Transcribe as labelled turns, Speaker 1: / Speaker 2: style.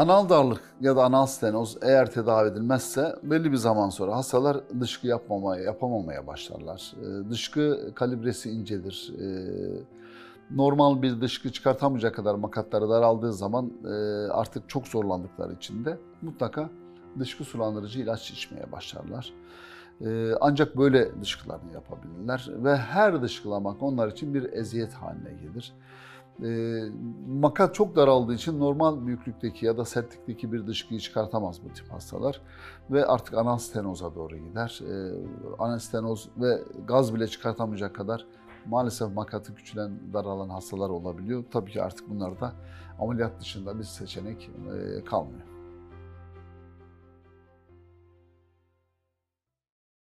Speaker 1: Anal darlık ya da anal stenoz eğer tedavi edilmezse belli bir zaman sonra hastalar dışkı yapmamaya, yapamamaya başlarlar. Ee, Dışkı kalibresi incedir. Ee, Normal bir dışkı çıkartamayacak kadar makatları daraldığı zaman e, artık çok zorlandıkları için de mutlaka dışkı sulandırıcı ilaç içmeye başlarlar. Ee, Ancak böyle dışkılarını yapabilirler ve her dışkılamak onlar için bir eziyet haline gelir. Ee, makat çok daraldığı için normal büyüklükteki ya da sertlikteki bir dışkıyı çıkartamaz bu tip hastalar ve artık anal stenoza doğru gider. Ee, anal stenoz ve gaz bile çıkartamayacak kadar maalesef makatı küçülen, daralan hastalar olabiliyor. Tabii ki artık bunlarda ameliyat dışında bir seçenek e, kalmıyor.